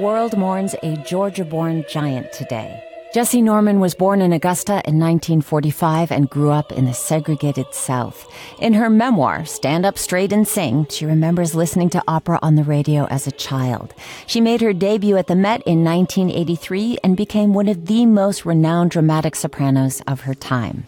World mourns a Georgia born giant today. Jessye Norman was born in Augusta in 1945 and grew up in the segregated South. In her memoir, Stand Up Straight and Sing, she remembers listening to opera on the radio as a child. She made her debut at the Met in 1983 and became one of the most renowned dramatic sopranos of her time.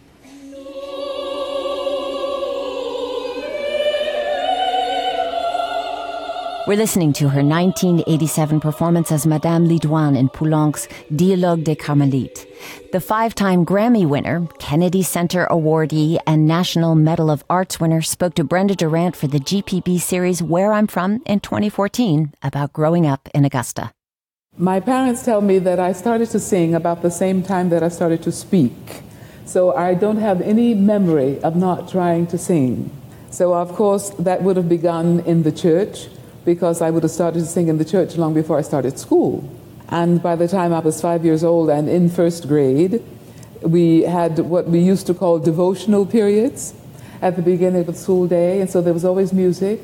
We're listening to her 1987 performance as Madame Lidoine in Poulenc's Dialogue des Carmélites. The five time Grammy winner, Kennedy Center awardee, and National Medal of Arts winner spoke to Brenda Durant for the GPB series Where I'm From in 2014 about growing up in Augusta. My parents tell me that I started to sing about the same time that I started to speak. So I don't have any memory of not trying to sing. So, of course, that would have begun in the church because I would have started to sing in the church long before I started school. And by the time I was five years old and in first grade, we had what we used to call devotional periods at the beginning of the school day. And so there was always music,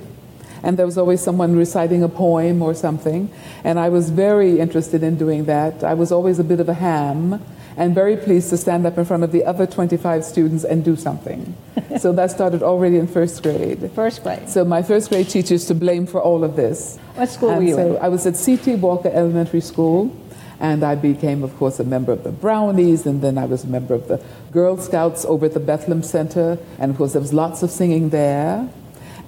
and there was always someone reciting a poem or something. And I was very interested in doing that. I was always a bit of a ham and very pleased to stand up in front of the other 25 students and do something. so that started already in first grade. First grade. So my first grade teacher is to blame for all of this. What school and were you so in? I was at C.T. Walker Elementary School. And I became, of course, a member of the Brownies, and then I was a member of the Girl Scouts over at the Bethlehem Center. And of course, there was lots of singing there.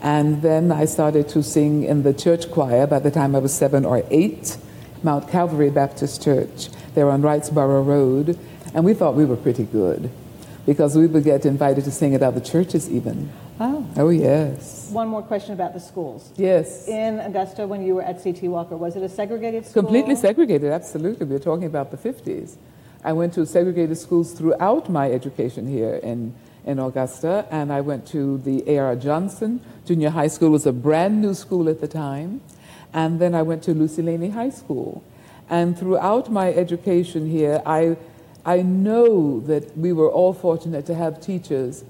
And then I started to sing in the church choir by the time I was seven or eight, Mount Calvary Baptist Church. They were on Wrightsboro Road. And we thought we were pretty good because we would get invited to sing at other churches, even. Oh. Oh, yes. One more question about the schools. Yes. In Augusta, when you were at C.T. Walker, was it a segregated school? Completely segregated, absolutely. We're talking about the 50s. I went to segregated schools throughout my education here in, in Augusta, and I went to the A.R. Johnson Junior High School. It was a brand new school at the time. And then I went to Lucy Laney High School. And throughout my education here, I, I know that we were all fortunate to have teachers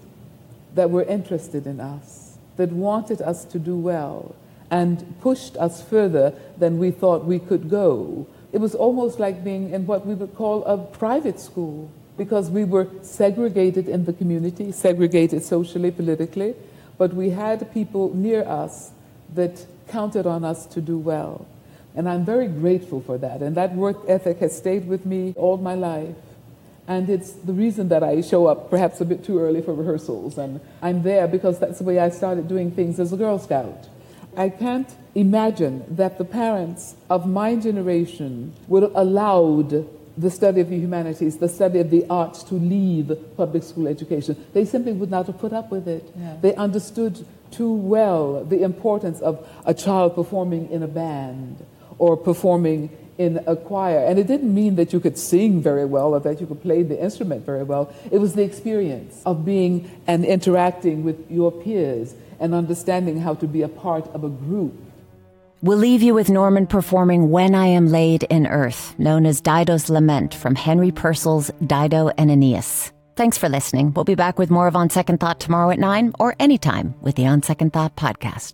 that were interested in us, that wanted us to do well, and pushed us further than we thought we could go. It was almost like being in what we would call a private school because we were segregated in the community, segregated socially, politically, but we had people near us that counted on us to do well. And I'm very grateful for that. And that work ethic has stayed with me all my life. And it's the reason that I show up perhaps a bit too early for rehearsals. And I'm there because that's the way I started doing things as a Girl Scout. I can't imagine that the parents of my generation would have allowed the study of the humanities, the study of the arts to leave public school education. They simply would not have put up with it. Yeah. They understood too well the importance of a child performing in a band or performing in a choir. And it didn't mean that you could sing very well or that you could play the instrument very well. It was the experience of being and interacting with your peers and understanding how to be a part of a group. We'll leave you with Norman performing When I Am Laid in Earth, known as Dido's Lament from Henry Purcell's Dido and Aeneas. Thanks for listening. We'll be back with more of On Second Thought tomorrow at 9 or anytime with the On Second Thought podcast.